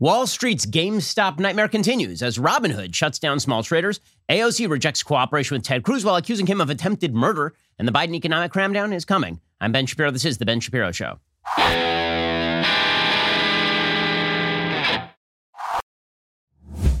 Wall Street's GameStop nightmare continues as Robinhood shuts down small traders. AOC rejects cooperation with Ted Cruz while accusing him of attempted murder, and the Biden economic cramdown is coming. I'm Ben Shapiro. This is The Ben Shapiro Show.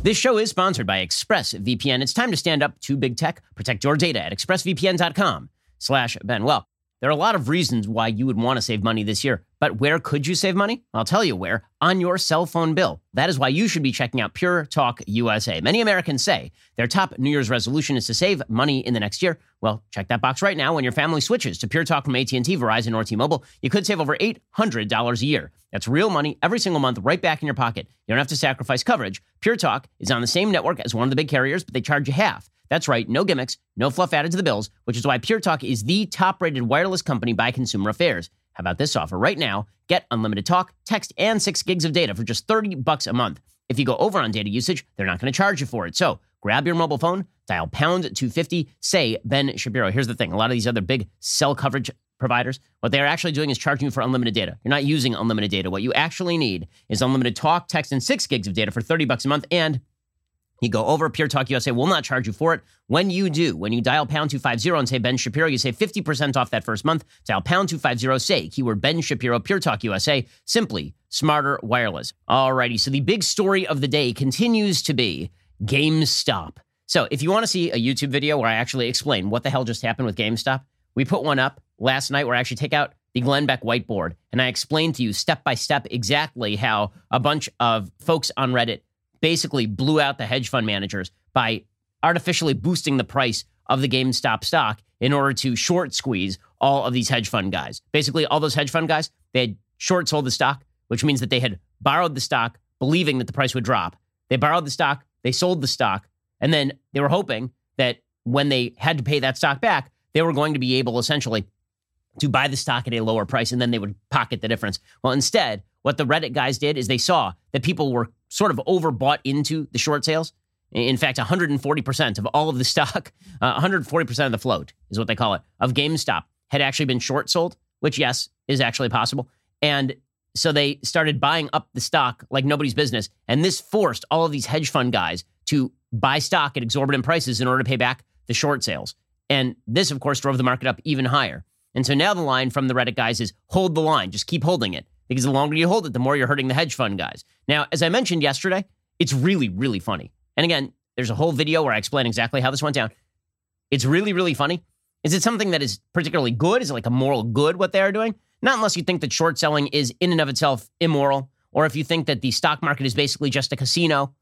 This show is sponsored by ExpressVPN. It's time to stand up to big tech. Protect your data at expressvpn.com slash Ben. Well, there are a lot of reasons why you would want to save money this year, but where could you save money? I'll tell you where on your cell phone bill. That is why you should be checking out Pure Talk USA. Many Americans say their top New Year's resolution is to save money in the next year. Well, check that box right now. When your family switches to Pure Talk from AT&T, Verizon, or T-Mobile, you could save over $800 a year. That's real money every single month right back in your pocket. You don't have to sacrifice coverage. Pure Talk is on the same network as one of the big carriers, but they charge you half. That's right, no gimmicks, no fluff added to the bills, which is why Pure Talk is the top rated wireless company by Consumer Affairs. How about this offer? Right now, get unlimited talk, text, and six gigs of data for just 30 bucks a month. If you go over on data usage, they're not going to charge you for it. So grab your mobile phone, dial pound 250, say Ben Shapiro. Here's the thing a lot of these other big cell coverage providers, what they're actually doing is charging you for unlimited data. You're not using unlimited data. What you actually need is unlimited talk, text, and six gigs of data for 30 bucks a month and you go over, Pure Talk USA will not charge you for it. When you do, when you dial pound 250 and say Ben Shapiro, you save 50% off that first month. Dial pound 250, say keyword Ben Shapiro, Pure Talk USA, simply smarter wireless. Alrighty, so the big story of the day continues to be GameStop. So if you want to see a YouTube video where I actually explain what the hell just happened with GameStop, we put one up last night where I actually take out the Glenn Beck whiteboard and I explain to you step by step exactly how a bunch of folks on Reddit basically blew out the hedge fund managers by artificially boosting the price of the GameStop stock in order to short squeeze all of these hedge fund guys. Basically, all those hedge fund guys, they had short sold the stock, which means that they had borrowed the stock believing that the price would drop. They borrowed the stock, they sold the stock, and then they were hoping that when they had to pay that stock back, they were going to be able essentially to buy the stock at a lower price and then they would pocket the difference. Well, instead, what the Reddit guys did is they saw that people were sort of overbought into the short sales. In fact, 140% of all of the stock, uh, 140% of the float is what they call it, of GameStop had actually been short sold, which, yes, is actually possible. And so they started buying up the stock like nobody's business. And this forced all of these hedge fund guys to buy stock at exorbitant prices in order to pay back the short sales. And this, of course, drove the market up even higher. And so now the line from the Reddit guys is hold the line, just keep holding it. Because the longer you hold it, the more you're hurting the hedge fund guys. Now, as I mentioned yesterday, it's really, really funny. And again, there's a whole video where I explain exactly how this went down. It's really, really funny. Is it something that is particularly good? Is it like a moral good what they are doing? Not unless you think that short selling is in and of itself immoral, or if you think that the stock market is basically just a casino.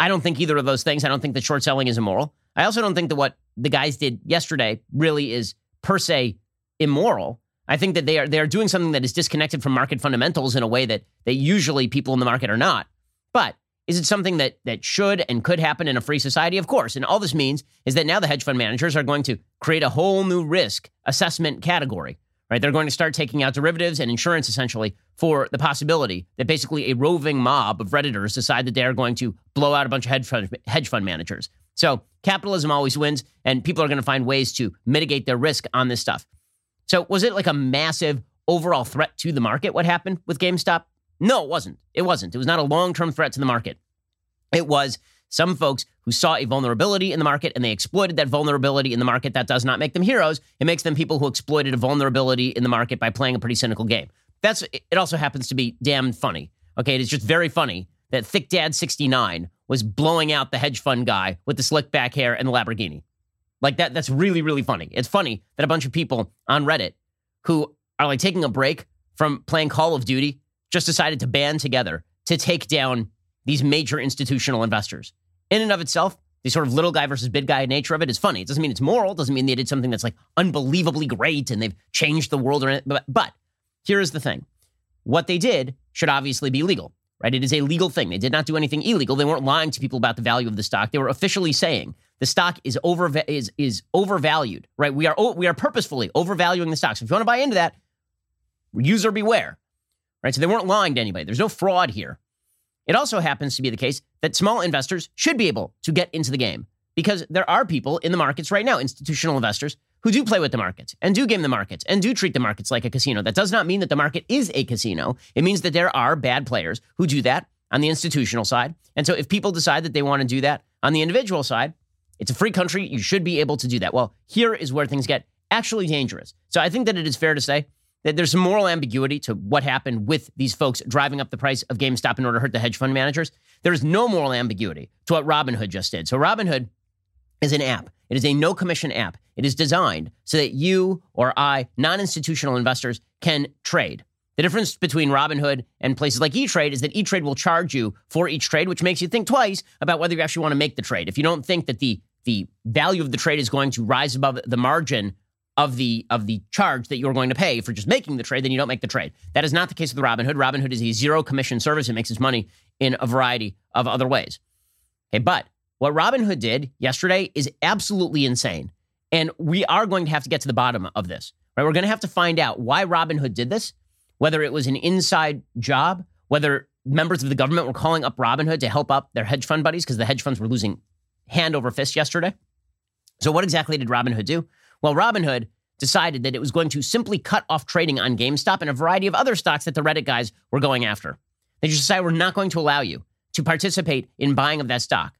I don't think either of those things. I don't think that short selling is immoral. I also don't think that what the guys did yesterday really is per se immoral. I think that they are they are doing something that is disconnected from market fundamentals in a way that that usually people in the market are not. But is it something that that should and could happen in a free society? Of course. And all this means is that now the hedge fund managers are going to create a whole new risk assessment category. Right? They're going to start taking out derivatives and insurance essentially for the possibility that basically a roving mob of redditors decide that they are going to blow out a bunch of hedge fund, hedge fund managers. So capitalism always wins, and people are going to find ways to mitigate their risk on this stuff. So was it like a massive overall threat to the market? What happened with GameStop? No, it wasn't. It wasn't. It was not a long term threat to the market. It was some folks who saw a vulnerability in the market and they exploited that vulnerability in the market. That does not make them heroes. It makes them people who exploited a vulnerability in the market by playing a pretty cynical game. That's it also happens to be damn funny. Okay, it is just very funny that Thick Dad 69 was blowing out the hedge fund guy with the slick back hair and the Lamborghini. Like that, that's really, really funny. It's funny that a bunch of people on Reddit who are like taking a break from playing Call of Duty just decided to band together to take down these major institutional investors. In and of itself, the sort of little guy versus big guy nature of it is funny. It doesn't mean it's moral. Doesn't mean they did something that's like unbelievably great and they've changed the world or anything. But, but here is the thing. What they did should obviously be legal, right? It is a legal thing. They did not do anything illegal. They weren't lying to people about the value of the stock. They were officially saying the stock is over is is overvalued, right? We are oh, we are purposefully overvaluing the stocks. So if you want to buy into that, user beware, right? So they weren't lying to anybody. There's no fraud here. It also happens to be the case that small investors should be able to get into the game because there are people in the markets right now, institutional investors, who do play with the markets and do game the markets and do treat the markets like a casino. That does not mean that the market is a casino. It means that there are bad players who do that on the institutional side. And so if people decide that they want to do that on the individual side, it's a free country. You should be able to do that. Well, here is where things get actually dangerous. So I think that it is fair to say that there's some moral ambiguity to what happened with these folks driving up the price of GameStop in order to hurt the hedge fund managers. There is no moral ambiguity to what Robinhood just did. So Robinhood is an app. It is a no commission app. It is designed so that you or I, non institutional investors, can trade. The difference between Robinhood and places like E-Trade is that E-Trade will charge you for each trade, which makes you think twice about whether you actually want to make the trade. If you don't think that the the value of the trade is going to rise above the margin of the of the charge that you're going to pay for just making the trade, then you don't make the trade. That is not the case with Robinhood. Robinhood is a zero commission service. It makes its money in a variety of other ways. Okay, but what Robinhood did yesterday is absolutely insane. And we are going to have to get to the bottom of this. Right? We're going to have to find out why Robinhood did this, whether it was an inside job, whether members of the government were calling up Robinhood to help up their hedge fund buddies because the hedge funds were losing hand over fist yesterday. So, what exactly did Robinhood do? Well, Robinhood decided that it was going to simply cut off trading on GameStop and a variety of other stocks that the Reddit guys were going after. They just decided we're not going to allow you to participate in buying of that stock.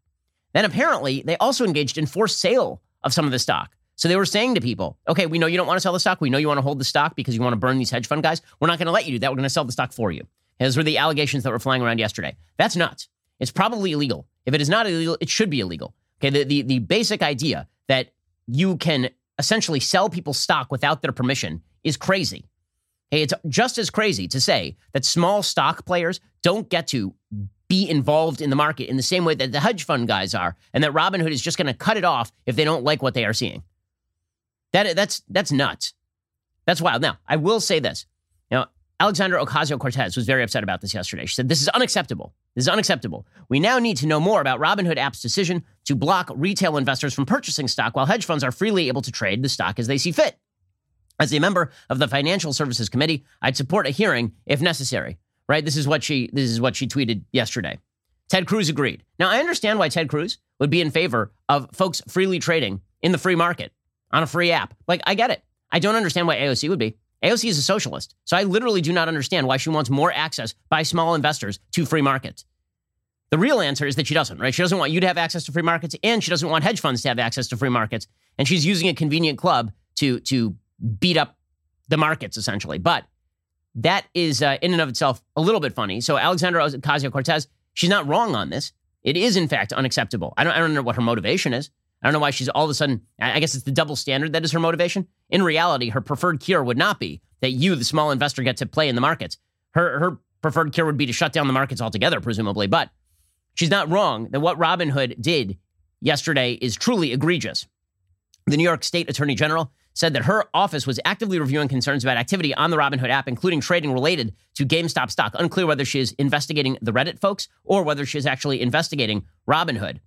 Then apparently, they also engaged in forced sale of some of the stock. So they were saying to people, okay, we know you don't want to sell the stock. We know you want to hold the stock because you want to burn these hedge fund guys. We're not going to let you do that. We're going to sell the stock for you. Those were the allegations that were flying around yesterday. That's nuts. It's probably illegal. If it is not illegal, it should be illegal. Okay, the, the, the basic idea that you can essentially sell people stock without their permission is crazy. Hey, it's just as crazy to say that small stock players don't get to be involved in the market in the same way that the hedge fund guys are, and that Robinhood is just going to cut it off if they don't like what they are seeing. That, that's, that's nuts. That's wild. Now, I will say this. Now, Alexandra Ocasio Cortez was very upset about this yesterday. She said, This is unacceptable. This is unacceptable. We now need to know more about Robinhood app's decision to block retail investors from purchasing stock while hedge funds are freely able to trade the stock as they see fit. As a member of the Financial Services Committee, I'd support a hearing if necessary. Right? This is what she this is what she tweeted yesterday. Ted Cruz agreed. Now, I understand why Ted Cruz would be in favor of folks freely trading in the free market on a free app. Like, I get it. I don't understand why AOC would be. AOC is a socialist, so I literally do not understand why she wants more access by small investors to free markets. The real answer is that she doesn't, right? She doesn't want you to have access to free markets, and she doesn't want hedge funds to have access to free markets. And she's using a convenient club to to beat up the markets, essentially. But that is, uh, in and of itself, a little bit funny. So Alexandra Ocasio Cortez, she's not wrong on this. It is, in fact, unacceptable. I don't, I don't know what her motivation is. I don't know why she's all of a sudden, I guess it's the double standard that is her motivation. In reality, her preferred cure would not be that you, the small investor, get to play in the markets. Her, her preferred cure would be to shut down the markets altogether, presumably. But she's not wrong that what Robinhood did yesterday is truly egregious. The New York State Attorney General said that her office was actively reviewing concerns about activity on the Robinhood app, including trading related to GameStop stock. Unclear whether she is investigating the Reddit folks or whether she is actually investigating Robinhood.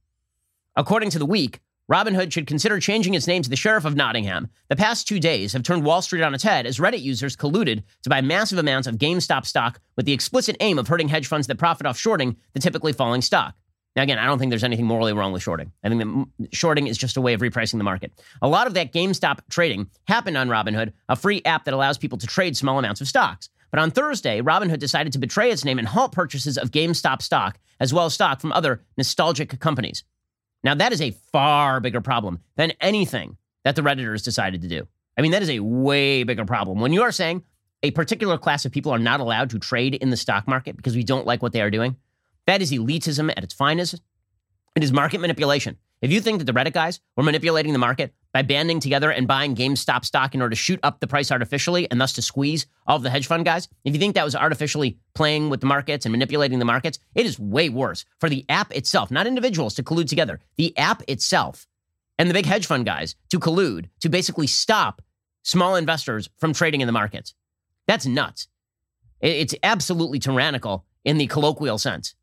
According to the week, Robinhood should consider changing its name to the Sheriff of Nottingham. The past two days have turned Wall Street on its head as Reddit users colluded to buy massive amounts of GameStop stock with the explicit aim of hurting hedge funds that profit off shorting the typically falling stock. Now, again, I don't think there's anything morally wrong with shorting. I think that shorting is just a way of repricing the market. A lot of that GameStop trading happened on Robinhood, a free app that allows people to trade small amounts of stocks. But on Thursday, Robinhood decided to betray its name and halt purchases of GameStop stock, as well as stock from other nostalgic companies. Now, that is a far bigger problem than anything that the Redditors decided to do. I mean, that is a way bigger problem. When you are saying a particular class of people are not allowed to trade in the stock market because we don't like what they are doing, that is elitism at its finest. It is market manipulation. If you think that the Reddit guys were manipulating the market by banding together and buying GameStop stock in order to shoot up the price artificially and thus to squeeze all of the hedge fund guys, if you think that was artificially playing with the markets and manipulating the markets, it is way worse for the app itself, not individuals to collude together. The app itself and the big hedge fund guys to collude to basically stop small investors from trading in the markets. That's nuts. It's absolutely tyrannical in the colloquial sense.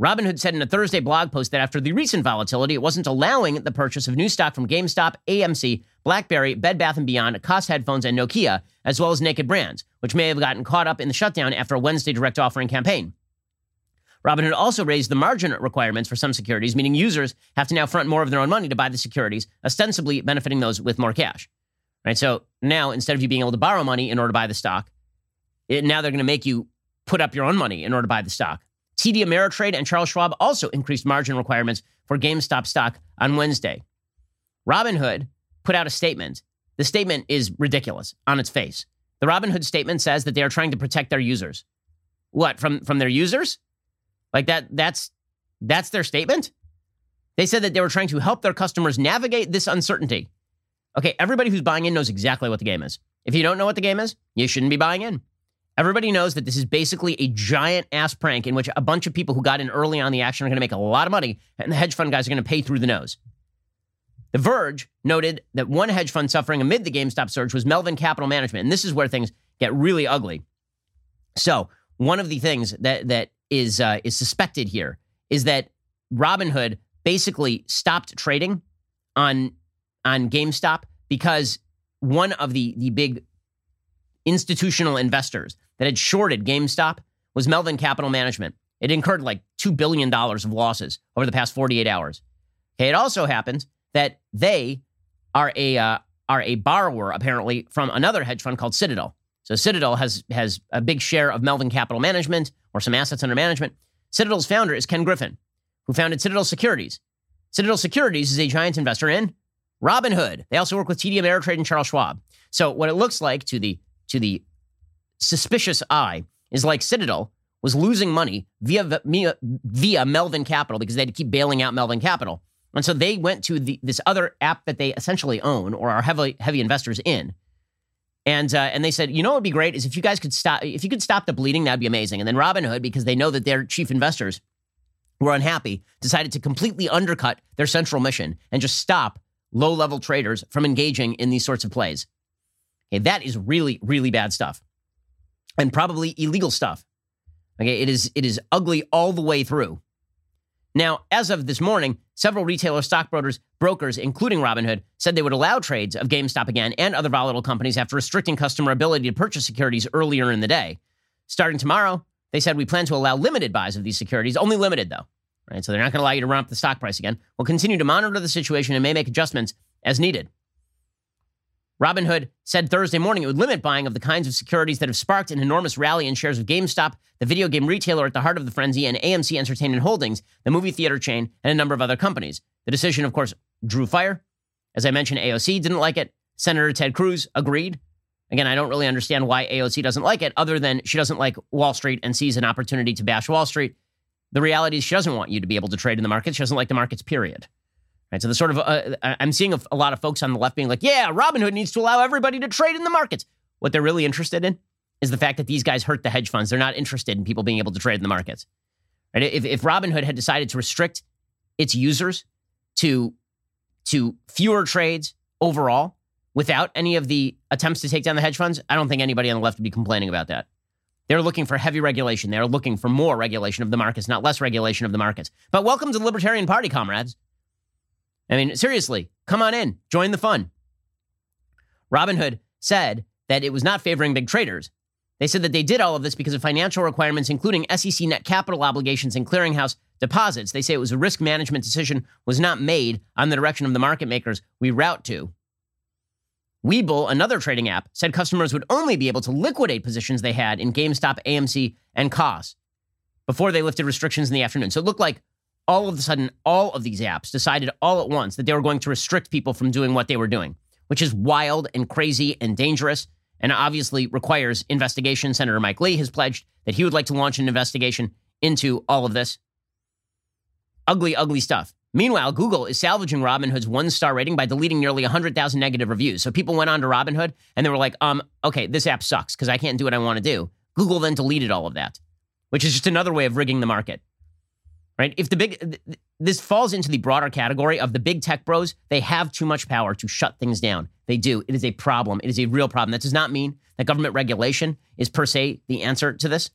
Robinhood said in a Thursday blog post that after the recent volatility, it wasn't allowing the purchase of new stock from GameStop, AMC, BlackBerry, Bed Bath & Beyond, Koss Headphones, and Nokia, as well as Naked Brands, which may have gotten caught up in the shutdown after a Wednesday direct offering campaign. Robinhood also raised the margin requirements for some securities, meaning users have to now front more of their own money to buy the securities, ostensibly benefiting those with more cash. Right? So now, instead of you being able to borrow money in order to buy the stock, it, now they're going to make you put up your own money in order to buy the stock TD Ameritrade and Charles Schwab also increased margin requirements for GameStop stock on Wednesday. Robinhood put out a statement. The statement is ridiculous on its face. The Robinhood statement says that they are trying to protect their users. What from from their users? Like that that's that's their statement? They said that they were trying to help their customers navigate this uncertainty. Okay, everybody who's buying in knows exactly what the game is. If you don't know what the game is, you shouldn't be buying in. Everybody knows that this is basically a giant ass prank in which a bunch of people who got in early on the action are going to make a lot of money, and the hedge fund guys are going to pay through the nose. The Verge noted that one hedge fund suffering amid the GameStop surge was Melvin Capital Management, and this is where things get really ugly. So, one of the things that that is uh, is suspected here is that Robinhood basically stopped trading on on GameStop because one of the the big institutional investors that had shorted GameStop was Melvin Capital Management. It incurred like $2 billion of losses over the past 48 hours. Okay, it also happens that they are a, uh, are a borrower, apparently, from another hedge fund called Citadel. So Citadel has, has a big share of Melvin Capital Management or some assets under management. Citadel's founder is Ken Griffin, who founded Citadel Securities. Citadel Securities is a giant investor in Robinhood. They also work with TD Ameritrade and Charles Schwab. So what it looks like to the to the suspicious eye is like Citadel was losing money via via Melvin Capital because they had to keep bailing out Melvin Capital. And so they went to the, this other app that they essentially own or are heavily heavy investors in. And uh, and they said, you know what would be great is if you guys could stop if you could stop the bleeding, that'd be amazing. And then Robinhood, because they know that their chief investors were unhappy, decided to completely undercut their central mission and just stop low level traders from engaging in these sorts of plays. Okay, that is really, really bad stuff. And probably illegal stuff. Okay, it is it is ugly all the way through. Now, as of this morning, several retailer stockbrokers, brokers, including Robinhood, said they would allow trades of GameStop again and other volatile companies after restricting customer ability to purchase securities earlier in the day. Starting tomorrow, they said we plan to allow limited buys of these securities, only limited though. Right? So they're not going to allow you to run up the stock price again. We'll continue to monitor the situation and may make adjustments as needed. Robinhood said Thursday morning it would limit buying of the kinds of securities that have sparked an enormous rally in shares of GameStop, the video game retailer at the heart of the frenzy, and AMC Entertainment Holdings, the movie theater chain, and a number of other companies. The decision, of course, drew fire. As I mentioned, AOC didn't like it. Senator Ted Cruz agreed. Again, I don't really understand why AOC doesn't like it, other than she doesn't like Wall Street and sees an opportunity to bash Wall Street. The reality is she doesn't want you to be able to trade in the markets. She doesn't like the markets, period. Right, so the sort of uh, I'm seeing a, a, lot of folks on the left being like, "Yeah, Robinhood needs to allow everybody to trade in the markets." What they're really interested in is the fact that these guys hurt the hedge funds. They're not interested in people being able to trade in the markets. Right? If, if Robinhood had decided to restrict its users to to fewer trades overall without any of the attempts to take down the hedge funds, I don't think anybody on the left would be complaining about that. They're looking for heavy regulation. They're looking for more regulation of the markets, not less regulation of the markets. But welcome to the Libertarian Party, comrades. I mean, seriously, come on in, join the fun. Robinhood said that it was not favoring big traders. They said that they did all of this because of financial requirements, including SEC net capital obligations and clearinghouse deposits. They say it was a risk management decision, was not made on the direction of the market makers we route to. Webull, another trading app, said customers would only be able to liquidate positions they had in GameStop, AMC, and Koss before they lifted restrictions in the afternoon. So it looked like all of a sudden, all of these apps decided all at once that they were going to restrict people from doing what they were doing, which is wild and crazy and dangerous and obviously requires investigation. Senator Mike Lee has pledged that he would like to launch an investigation into all of this. Ugly, ugly stuff. Meanwhile, Google is salvaging Robinhood's one star rating by deleting nearly 100,000 negative reviews. So people went on to Robinhood and they were like, um, okay, this app sucks because I can't do what I want to do. Google then deleted all of that, which is just another way of rigging the market right? If the big, this falls into the broader category of the big tech bros, they have too much power to shut things down. They do. It is a problem. It is a real problem. That does not mean that government regulation is per se the answer to this.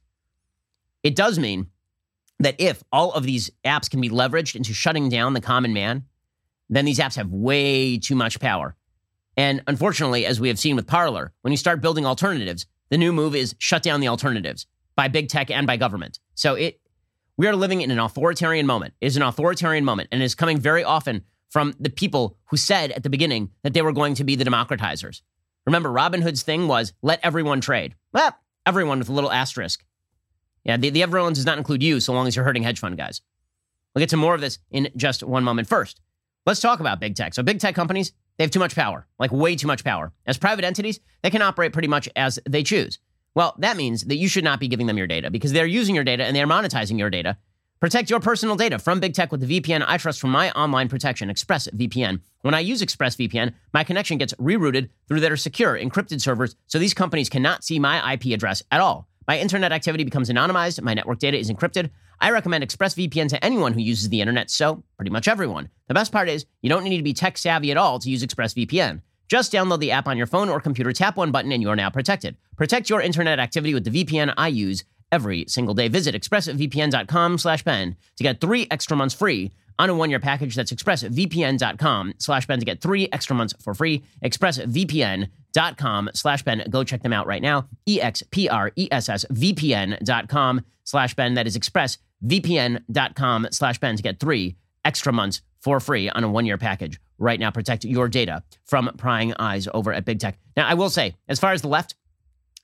It does mean that if all of these apps can be leveraged into shutting down the common man, then these apps have way too much power. And unfortunately, as we have seen with Parler, when you start building alternatives, the new move is shut down the alternatives by big tech and by government. So it we are living in an authoritarian moment. It is an authoritarian moment, and is coming very often from the people who said at the beginning that they were going to be the democratizers. Remember, Robinhood's thing was let everyone trade. Well, everyone with a little asterisk. Yeah, the, the everyone's does not include you so long as you're hurting hedge fund guys. We'll get to more of this in just one moment. First, let's talk about big tech. So, big tech companies, they have too much power, like way too much power. As private entities, they can operate pretty much as they choose. Well, that means that you should not be giving them your data because they're using your data and they're monetizing your data. Protect your personal data from big tech with the VPN I trust from my online protection, ExpressVPN. When I use ExpressVPN, my connection gets rerouted through their secure, encrypted servers so these companies cannot see my IP address at all. My internet activity becomes anonymized, my network data is encrypted. I recommend ExpressVPN to anyone who uses the internet, so pretty much everyone. The best part is, you don't need to be tech savvy at all to use ExpressVPN. Just download the app on your phone or computer, tap one button, and you are now protected. Protect your internet activity with the VPN I use every single day. Visit expressvpn.com slash Ben to get three extra months free on a one-year package. That's expressvpn.com slash Ben to get three extra months for free. expressvpn.com slash Ben. Go check them out right now. E-X-P-R-E-S-S-V-P-N.com slash Ben. That is expressvpn.com slash Ben to get three extra months for free on a one-year package. Right now, protect your data from prying eyes over at big tech. Now, I will say, as far as the left,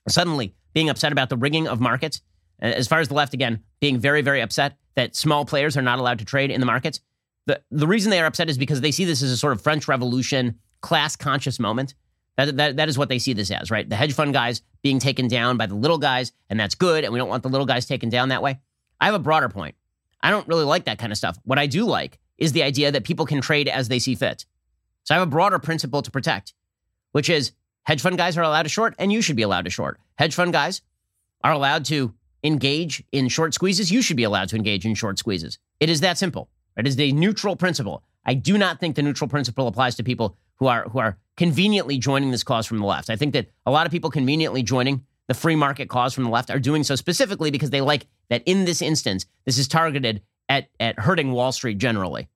suddenly being upset about the rigging of markets, as far as the left, again, being very, very upset that small players are not allowed to trade in the markets, the, the reason they are upset is because they see this as a sort of French Revolution class conscious moment. That, that, that is what they see this as, right? The hedge fund guys being taken down by the little guys, and that's good, and we don't want the little guys taken down that way. I have a broader point. I don't really like that kind of stuff. What I do like is the idea that people can trade as they see fit. So I have a broader principle to protect, which is hedge fund guys are allowed to short, and you should be allowed to short. Hedge fund guys are allowed to engage in short squeezes. You should be allowed to engage in short squeezes. It is that simple. It is the neutral principle. I do not think the neutral principle applies to people who are who are conveniently joining this cause from the left. I think that a lot of people conveniently joining the free market cause from the left are doing so specifically because they like that in this instance, this is targeted at at hurting Wall Street generally.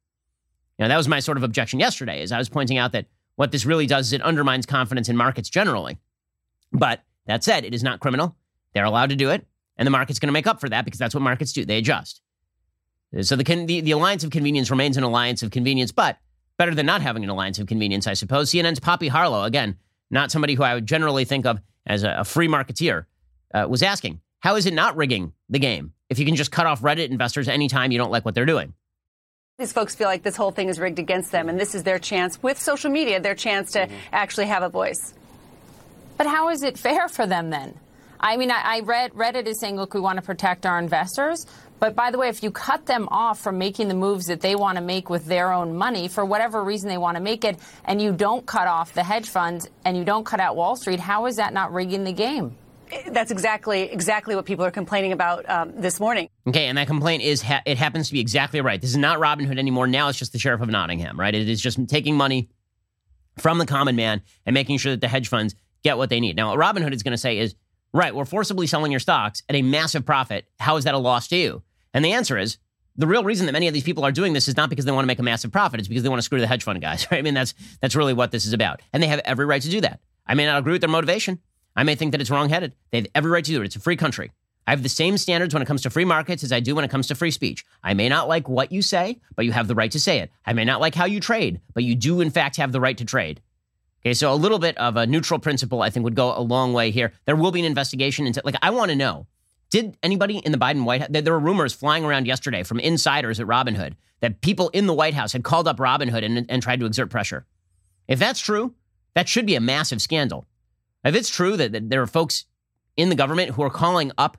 You know, that was my sort of objection yesterday, is I was pointing out that what this really does is it undermines confidence in markets generally. But that said, it is not criminal. They're allowed to do it, and the market's going to make up for that because that's what markets do. They adjust. So the, the, the alliance of convenience remains an alliance of convenience, but better than not having an alliance of convenience, I suppose. CNN's Poppy Harlow, again, not somebody who I would generally think of as a, a free marketeer, uh, was asking, how is it not rigging the game if you can just cut off Reddit investors anytime you don't like what they're doing? These folks feel like this whole thing is rigged against them, and this is their chance with social media, their chance to mm-hmm. actually have a voice. But how is it fair for them then? I mean, I, I read Reddit is saying, look, we want to protect our investors. But by the way, if you cut them off from making the moves that they want to make with their own money for whatever reason they want to make it, and you don't cut off the hedge funds and you don't cut out Wall Street, how is that not rigging the game? That's exactly exactly what people are complaining about um, this morning. Okay, and that complaint is ha- it happens to be exactly right. This is not Robinhood anymore. Now it's just the sheriff of Nottingham, right? It is just taking money from the common man and making sure that the hedge funds get what they need. Now, what Robinhood is going to say is, right, we're forcibly selling your stocks at a massive profit. How is that a loss to you? And the answer is the real reason that many of these people are doing this is not because they want to make a massive profit. It's because they want to screw the hedge fund guys, right? I mean, that's that's really what this is about, and they have every right to do that. I may not agree with their motivation. I may think that it's wrongheaded. They have every right to do it. It's a free country. I have the same standards when it comes to free markets as I do when it comes to free speech. I may not like what you say, but you have the right to say it. I may not like how you trade, but you do, in fact, have the right to trade. Okay, so a little bit of a neutral principle, I think, would go a long way here. There will be an investigation into, like, I want to know did anybody in the Biden White House, there were rumors flying around yesterday from insiders at Robinhood that people in the White House had called up Robinhood and, and tried to exert pressure. If that's true, that should be a massive scandal. If it's true that, that there are folks in the government who are calling up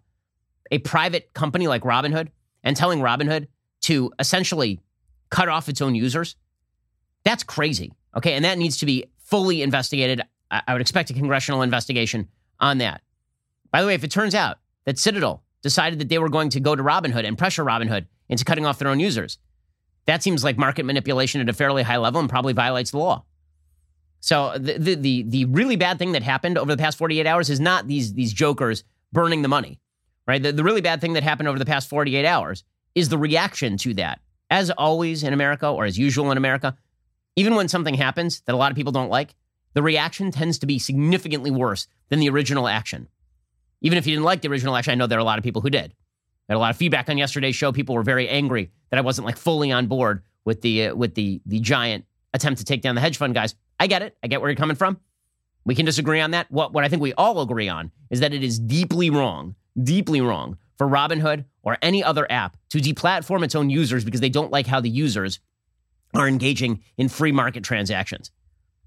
a private company like Robinhood and telling Robinhood to essentially cut off its own users, that's crazy. Okay. And that needs to be fully investigated. I, I would expect a congressional investigation on that. By the way, if it turns out that Citadel decided that they were going to go to Robinhood and pressure Robinhood into cutting off their own users, that seems like market manipulation at a fairly high level and probably violates the law. So the, the, the the really bad thing that happened over the past 48 hours is not these these jokers burning the money, right? The, the really bad thing that happened over the past 48 hours is the reaction to that. As always in America, or as usual in America, even when something happens that a lot of people don't like, the reaction tends to be significantly worse than the original action. Even if you didn't like the original action, I know there are a lot of people who did. I had a lot of feedback on yesterday's show. People were very angry that I wasn't like fully on board with the uh, with the the giant attempt to take down the hedge fund guys. I get it. I get where you're coming from. We can disagree on that. What, what I think we all agree on is that it is deeply wrong, deeply wrong for Robinhood or any other app to deplatform its own users because they don't like how the users are engaging in free market transactions.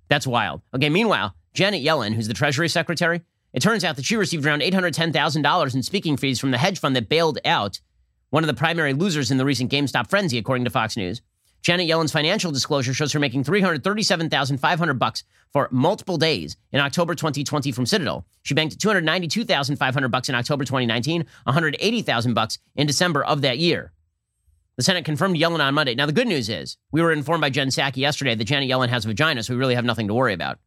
That's wild. Okay, meanwhile, Janet Yellen, who's the Treasury Secretary, it turns out that she received around $810,000 in speaking fees from the hedge fund that bailed out one of the primary losers in the recent GameStop frenzy, according to Fox News. Janet Yellen's financial disclosure shows her making 337,500 bucks for multiple days in October 2020 from Citadel. She banked 292,500 bucks in October 2019, 180,000 bucks in December of that year. The Senate confirmed Yellen on Monday. Now the good news is, we were informed by Jen Psaki yesterday that Janet Yellen has a vagina, so we really have nothing to worry about.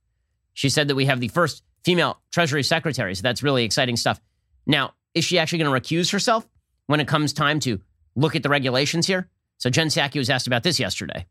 She said that we have the first female Treasury Secretary, so that's really exciting stuff. Now, is she actually going to recuse herself when it comes time to look at the regulations here? So Jen Psaki was asked about this yesterday.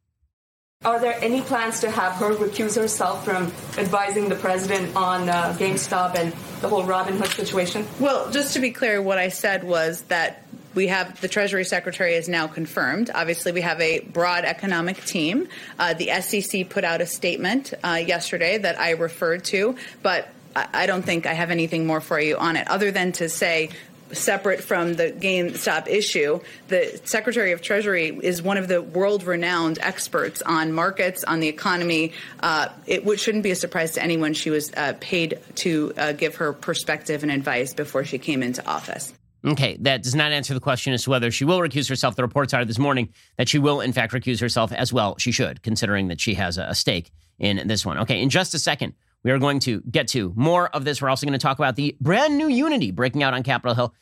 Are there any plans to have her recuse herself from advising the president on uh, GameStop and the whole Robinhood situation? Well, just to be clear, what I said was that we have the Treasury Secretary is now confirmed. Obviously, we have a broad economic team. Uh, the SEC put out a statement uh, yesterday that I referred to, but I don't think I have anything more for you on it, other than to say separate from the GameStop issue, the Secretary of Treasury is one of the world renowned experts on markets, on the economy. Uh, it shouldn't be a surprise to anyone she was uh, paid to uh, give her perspective and advice before she came into office. Okay, that does not answer the question as to whether she will recuse herself. The reports are this morning that she will, in fact, recuse herself as well. She should, considering that she has a stake in this one. Okay, in just a second, we are going to get to more of this. We're also going to talk about the brand new Unity breaking out on Capitol Hill.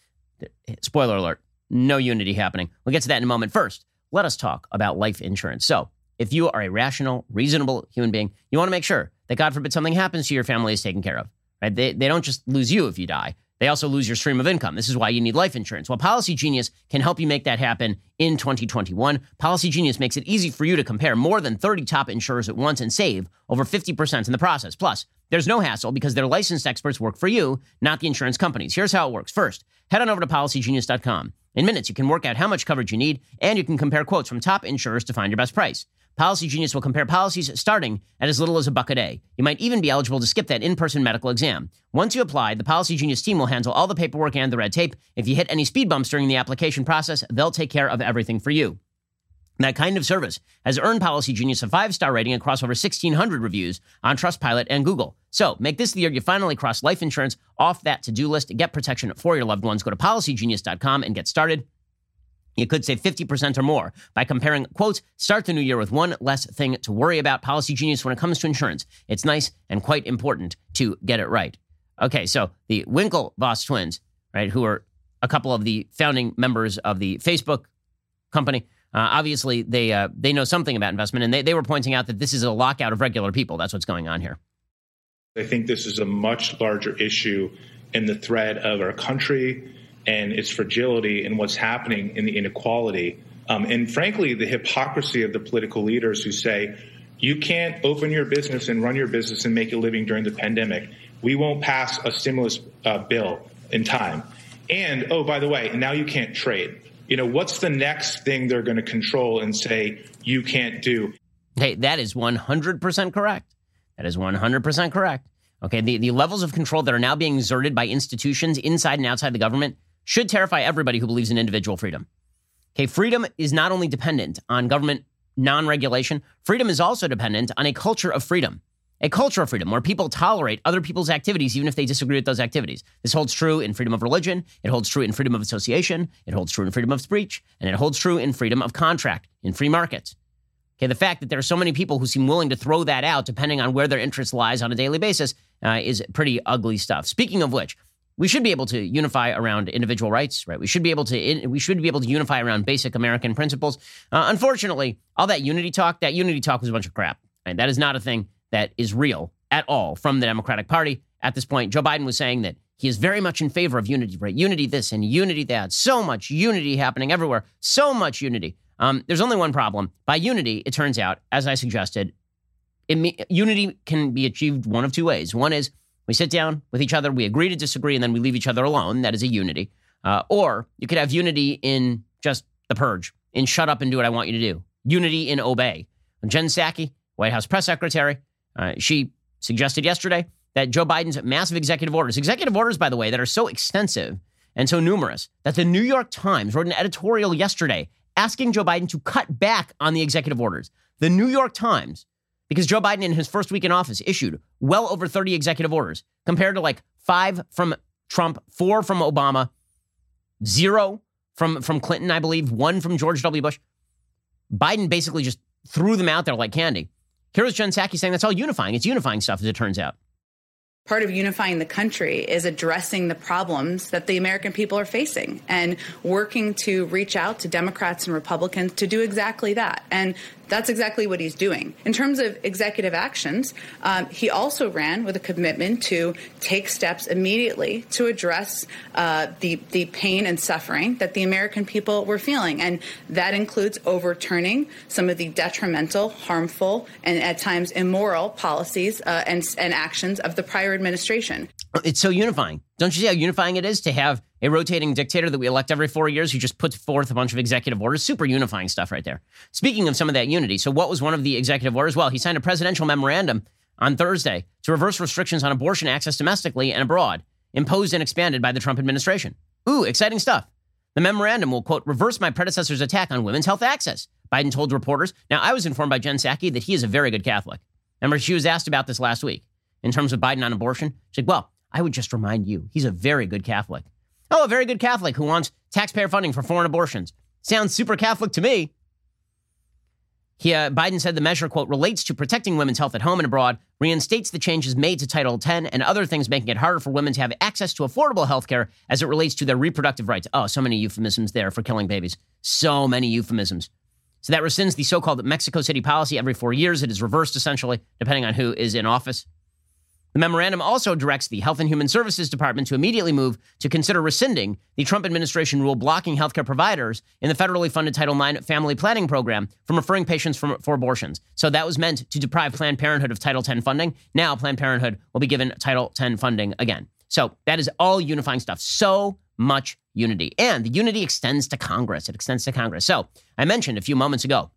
Spoiler alert, no Unity happening. We'll get to that in a moment. First, let us talk about life insurance. So, if you are a rational, reasonable human being, you want to make sure that God forbid something happens to your family is taken care of. Right? They, they don't just lose you if you die. They also lose your stream of income. This is why you need life insurance. Well, Policy Genius can help you make that happen in 2021. Policy Genius makes it easy for you to compare more than 30 top insurers at once and save over 50% in the process. Plus, there's no hassle because their licensed experts work for you, not the insurance companies. Here's how it works. First, head on over to policygenius.com. In minutes, you can work out how much coverage you need and you can compare quotes from top insurers to find your best price. Policy Genius will compare policies starting at as little as a buck a day. You might even be eligible to skip that in person medical exam. Once you apply, the Policy Genius team will handle all the paperwork and the red tape. If you hit any speed bumps during the application process, they'll take care of everything for you. That kind of service has earned Policy Genius a five star rating across over 1,600 reviews on Trustpilot and Google. So make this the year you finally cross life insurance off that to do list. Get protection for your loved ones. Go to policygenius.com and get started. You could save 50% or more by comparing quotes. Start the new year with one less thing to worry about. Policy Genius when it comes to insurance. It's nice and quite important to get it right. Okay, so the Winklevoss twins, right, who are a couple of the founding members of the Facebook company, uh, obviously they uh, they know something about investment, and they, they were pointing out that this is a lockout of regular people. That's what's going on here. I think this is a much larger issue in the threat of our country and its fragility and what's happening in the inequality. Um, and frankly, the hypocrisy of the political leaders who say, you can't open your business and run your business and make a living during the pandemic. We won't pass a stimulus uh, bill in time. And, oh, by the way, now you can't trade. You know, what's the next thing they're going to control and say you can't do? Hey, that is 100% correct. That is 100% correct. Okay, the, the levels of control that are now being exerted by institutions inside and outside the government should terrify everybody who believes in individual freedom. Okay, freedom is not only dependent on government non regulation, freedom is also dependent on a culture of freedom. A culture of freedom where people tolerate other people's activities even if they disagree with those activities. This holds true in freedom of religion, it holds true in freedom of association, it holds true in freedom of speech, and it holds true in freedom of contract in free markets. Okay, the fact that there are so many people who seem willing to throw that out depending on where their interest lies on a daily basis uh, is pretty ugly stuff. Speaking of which, we should be able to unify around individual rights, right? We should be able to we should be able to unify around basic American principles. Uh, unfortunately, all that unity talk, that unity talk was a bunch of crap. And that is not a thing that is real at all from the Democratic Party at this point. Joe Biden was saying that he is very much in favor of unity, right? Unity this and unity that. So much unity happening everywhere. So much unity. Um, there's only one problem. By unity, it turns out, as I suggested, it, unity can be achieved one of two ways. One is we sit down with each other, we agree to disagree, and then we leave each other alone. That is a unity. Uh, or you could have unity in just the purge, in shut up and do what I want you to do. Unity in obey. Jen Psaki, White House press secretary, uh, she suggested yesterday that Joe Biden's massive executive orders, executive orders, by the way, that are so extensive and so numerous that the New York Times wrote an editorial yesterday asking Joe Biden to cut back on the executive orders. The New York Times, because Joe Biden in his first week in office issued well over 30 executive orders compared to like five from Trump, four from Obama, zero from, from Clinton, I believe, one from George W. Bush. Biden basically just threw them out there like candy. Here's Jen Psaki saying that's all unifying. It's unifying stuff, as it turns out part of unifying the country is addressing the problems that the American people are facing and working to reach out to Democrats and Republicans to do exactly that. And that's exactly what he's doing. In terms of executive actions, um, he also ran with a commitment to take steps immediately to address uh, the the pain and suffering that the American people were feeling, and that includes overturning some of the detrimental, harmful, and at times immoral policies uh, and and actions of the prior administration. It's so unifying. Don't you see how unifying it is to have a rotating dictator that we elect every four years who just puts forth a bunch of executive orders? Super unifying stuff right there. Speaking of some of that unity, so what was one of the executive orders? Well, he signed a presidential memorandum on Thursday to reverse restrictions on abortion access domestically and abroad, imposed and expanded by the Trump administration. Ooh, exciting stuff. The memorandum will, quote, reverse my predecessor's attack on women's health access, Biden told reporters. Now, I was informed by Jen Psaki that he is a very good Catholic. Remember, she was asked about this last week in terms of Biden on abortion. She's like, well, I would just remind you, he's a very good Catholic. Oh, a very good Catholic who wants taxpayer funding for foreign abortions. Sounds super Catholic to me. He, uh, Biden said the measure, quote, relates to protecting women's health at home and abroad, reinstates the changes made to Title X and other things making it harder for women to have access to affordable health care as it relates to their reproductive rights. Oh, so many euphemisms there for killing babies. So many euphemisms. So that rescinds the so called Mexico City policy every four years. It is reversed essentially, depending on who is in office. The memorandum also directs the Health and Human Services Department to immediately move to consider rescinding the Trump administration rule blocking healthcare providers in the federally funded Title IX family planning program from referring patients for, for abortions. So that was meant to deprive Planned Parenthood of Title X funding. Now Planned Parenthood will be given Title X funding again. So that is all unifying stuff. So much unity. And the unity extends to Congress. It extends to Congress. So I mentioned a few moments ago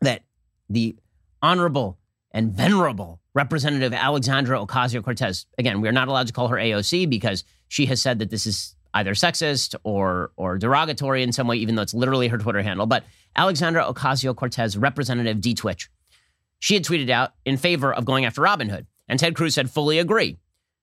that the Honorable and Venerable Representative Alexandra Ocasio Cortez. Again, we're not allowed to call her AOC because she has said that this is either sexist or or derogatory in some way, even though it's literally her Twitter handle. But Alexandra Ocasio Cortez, Representative D Twitch, she had tweeted out in favor of going after Robinhood, and Ted Cruz said fully agree.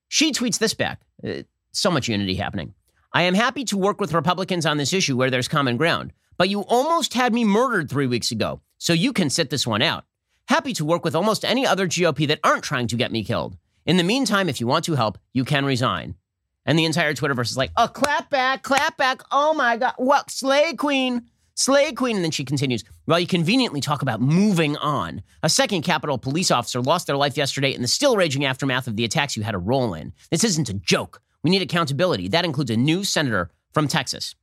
She tweets this back. Uh, so much unity happening. I am happy to work with Republicans on this issue where there's common ground, but you almost had me murdered three weeks ago, so you can sit this one out. Happy to work with almost any other GOP that aren't trying to get me killed. In the meantime, if you want to help, you can resign. And the entire Twitterverse is like, oh, clap back, clap back. Oh my God. What? Slay Queen. Slay Queen. And then she continues, while you conveniently talk about moving on. A second Capitol police officer lost their life yesterday in the still raging aftermath of the attacks you had a role in. This isn't a joke. We need accountability. That includes a new senator from Texas.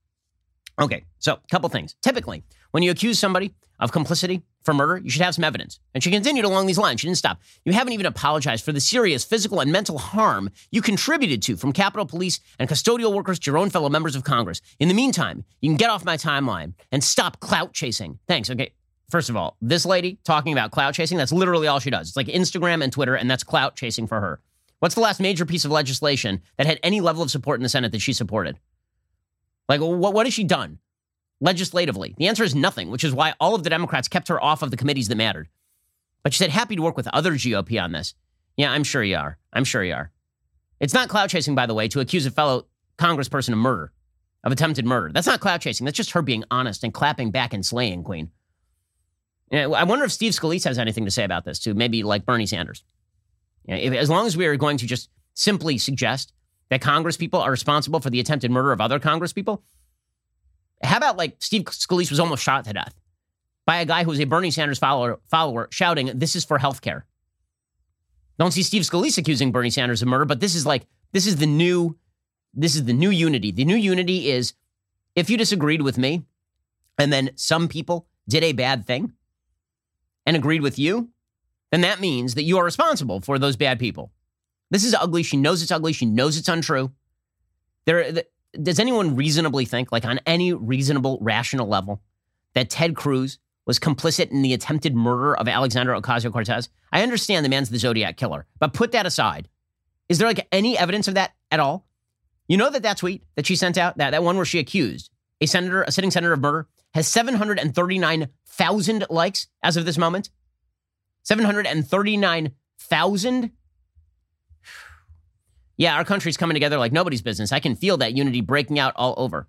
Okay, so a couple things. Typically, when you accuse somebody of complicity for murder, you should have some evidence. And she continued along these lines. She didn't stop. You haven't even apologized for the serious physical and mental harm you contributed to from Capitol Police and custodial workers to your own fellow members of Congress. In the meantime, you can get off my timeline and stop clout chasing. Thanks. Okay. First of all, this lady talking about clout chasing, that's literally all she does. It's like Instagram and Twitter, and that's clout chasing for her. What's the last major piece of legislation that had any level of support in the Senate that she supported? Like, what, what has she done? Legislatively? The answer is nothing, which is why all of the Democrats kept her off of the committees that mattered. But she said, happy to work with other GOP on this. Yeah, I'm sure you are. I'm sure you are. It's not cloud chasing, by the way, to accuse a fellow congressperson of murder, of attempted murder. That's not cloud chasing. That's just her being honest and clapping back and slaying Queen. I wonder if Steve Scalise has anything to say about this, too. Maybe like Bernie Sanders. if, as long as we are going to just simply suggest that Congress people are responsible for the attempted murder of other Congress people, how about like Steve Scalise was almost shot to death by a guy who was a Bernie Sanders follower, follower shouting, This is for healthcare. Don't see Steve Scalise accusing Bernie Sanders of murder, but this is like, this is the new, this is the new unity. The new unity is if you disagreed with me and then some people did a bad thing and agreed with you, then that means that you are responsible for those bad people. This is ugly. She knows it's ugly. She knows it's untrue. There, does anyone reasonably think, like on any reasonable, rational level, that Ted Cruz was complicit in the attempted murder of Alexandra Ocasio Cortez? I understand the man's the Zodiac killer, but put that aside. Is there like any evidence of that at all? You know that that tweet that she sent out, that, that one where she accused a senator, a sitting senator of murder, has 739,000 likes as of this moment? 739,000? Yeah, our country's coming together like nobody's business. I can feel that unity breaking out all over.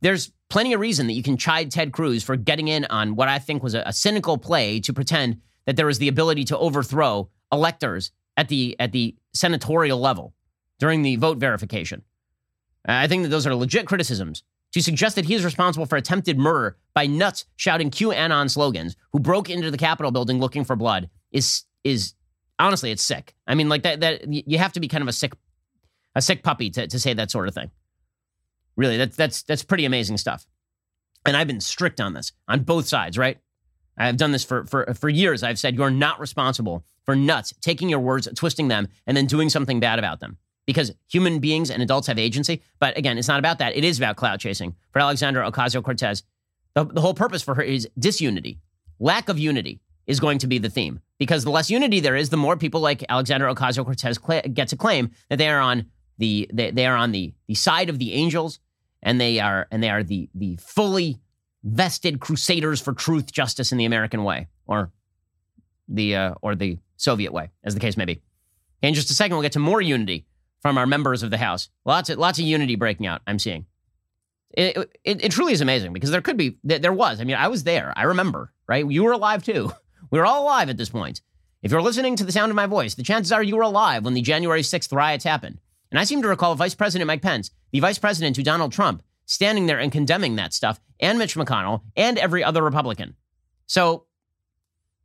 There's plenty of reason that you can chide Ted Cruz for getting in on what I think was a, a cynical play to pretend that there was the ability to overthrow electors at the at the senatorial level during the vote verification. I think that those are legit criticisms. To suggest that he is responsible for attempted murder by nuts shouting QAnon slogans who broke into the Capitol building looking for blood is is honestly it's sick. I mean, like that that you have to be kind of a sick a sick puppy to, to say that sort of thing. Really, that's that's that's pretty amazing stuff. And I've been strict on this on both sides, right? I've done this for for for years. I've said you're not responsible for nuts taking your words, twisting them, and then doing something bad about them because human beings and adults have agency. But again, it's not about that. It is about cloud chasing. For Alexandria Ocasio Cortez, the, the whole purpose for her is disunity. Lack of unity is going to be the theme because the less unity there is, the more people like Alexandria Ocasio Cortez cl- get to claim that they are on the they, they are on the the side of the angels and they are and they are the the fully vested crusaders for truth, justice, in the American way, or the uh, or the Soviet way, as the case may be. In just a second, we'll get to more unity from our members of the House. Lots of lots of unity breaking out. I'm seeing. It, it, it truly is amazing because there could be there was. I mean, I was there. I remember. Right, you were alive too. We were all alive at this point. If you're listening to the sound of my voice, the chances are you were alive when the January 6th riots happened. And I seem to recall Vice President Mike Pence, the vice president to Donald Trump, standing there and condemning that stuff, and Mitch McConnell, and every other Republican. So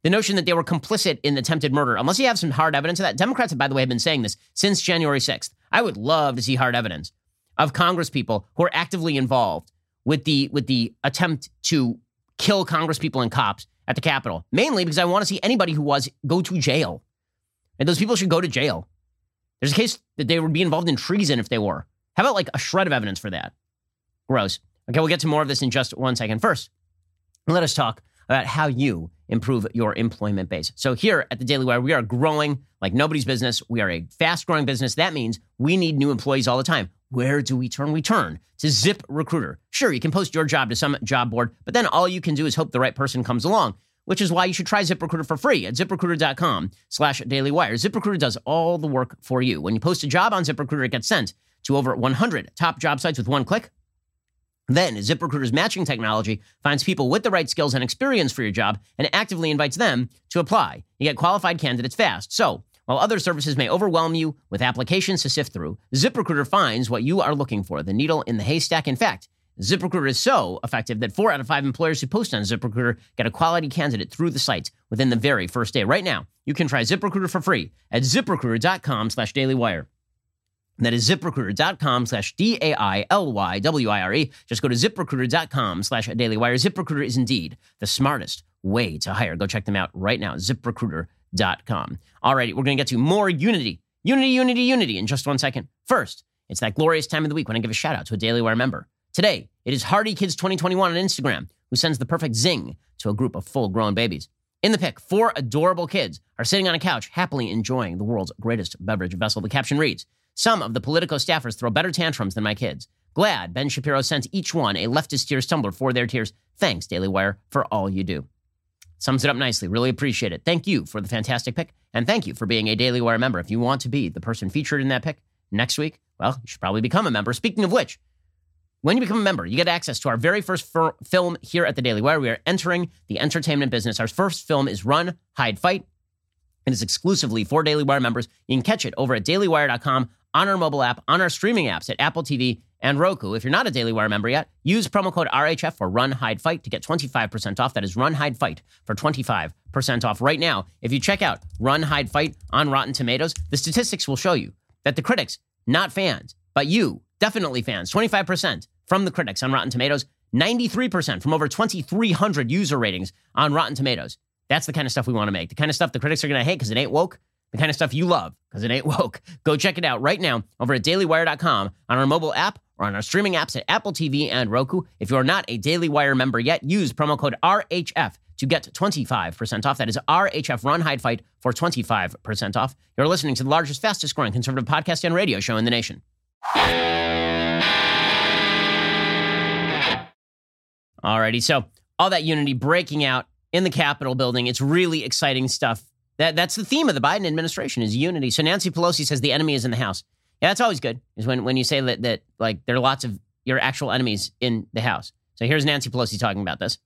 the notion that they were complicit in the attempted murder, unless you have some hard evidence of that, Democrats, by the way, have been saying this since January 6th. I would love to see hard evidence of Congress people who are actively involved with the with the attempt to kill Congress people and cops at the Capitol, mainly because I want to see anybody who was go to jail. And those people should go to jail. There's a case that they would be involved in treason if they were. How about like a shred of evidence for that? Gross. Okay, we'll get to more of this in just one second. First, let us talk about how you improve your employment base. So here at the Daily Wire, we are growing like nobody's business. We are a fast growing business. That means we need new employees all the time. Where do we turn? We turn to Zip Recruiter. Sure, you can post your job to some job board, but then all you can do is hope the right person comes along, which is why you should try ZipRecruiter for free at ziprecruiter.com slash dailywire. ZipRecruiter does all the work for you. When you post a job on ZipRecruiter, it gets sent to over 100 top job sites with one click. Then ZipRecruiter's matching technology finds people with the right skills and experience for your job and actively invites them to apply. You get qualified candidates fast. So while other services may overwhelm you with applications to sift through, ZipRecruiter finds what you are looking for, the needle in the haystack. In fact, ZipRecruiter is so effective that four out of five employers who post on ZipRecruiter get a quality candidate through the site within the very first day. Right now, you can try ZipRecruiter for free at ziprecruiter.com slash dailywire. That is ziprecruiter.com slash D A I L Y W I R E. Just go to ziprecruiter.com slash dailywire. ZipRecruiter is indeed the smartest way to hire. Go check them out right now. ZipRecruiter.com. All righty, we're going to get to more unity. Unity, unity, unity in just one second. First, it's that glorious time of the week when I give a shout out to a Daily Wire member. Today, it is Hardy Kids 2021 on Instagram who sends the perfect zing to a group of full grown babies. In the pic, four adorable kids are sitting on a couch, happily enjoying the world's greatest beverage vessel. The caption reads Some of the Politico staffers throw better tantrums than my kids. Glad Ben Shapiro sent each one a leftist tears tumbler for their tears. Thanks, Daily Wire, for all you do. Sums it up nicely. Really appreciate it. Thank you for the fantastic pick. And thank you for being a Daily Wire member. If you want to be the person featured in that pick next week, well, you should probably become a member. Speaking of which, when you become a member, you get access to our very first fir- film here at the Daily Wire. We are entering the entertainment business. Our first film is Run, Hide, Fight. It is exclusively for Daily Wire members. You can catch it over at dailywire.com, on our mobile app, on our streaming apps at Apple TV and Roku. If you're not a Daily Wire member yet, use promo code RHF for Run, Hide, Fight to get 25% off. That is Run, Hide, Fight for 25% off right now. If you check out Run, Hide, Fight on Rotten Tomatoes, the statistics will show you that the critics, not fans, but you, definitely fans, 25% from the critics on Rotten Tomatoes, 93% from over 2,300 user ratings on Rotten Tomatoes. That's the kind of stuff we want to make. The kind of stuff the critics are going to hate because it ain't woke. The kind of stuff you love because it ain't woke. Go check it out right now over at dailywire.com on our mobile app or on our streaming apps at Apple TV and Roku. If you are not a Daily Wire member yet, use promo code RHF to get 25% off. That is RHF Run Hide Fight for 25% off. You're listening to the largest, fastest growing conservative podcast and radio show in the nation. Alrighty, so all that unity breaking out in the Capitol building. It's really exciting stuff. That that's the theme of the Biden administration is unity. So Nancy Pelosi says the enemy is in the House. Yeah, that's always good. Is when when you say that that like there are lots of your actual enemies in the House. So here's Nancy Pelosi talking about this.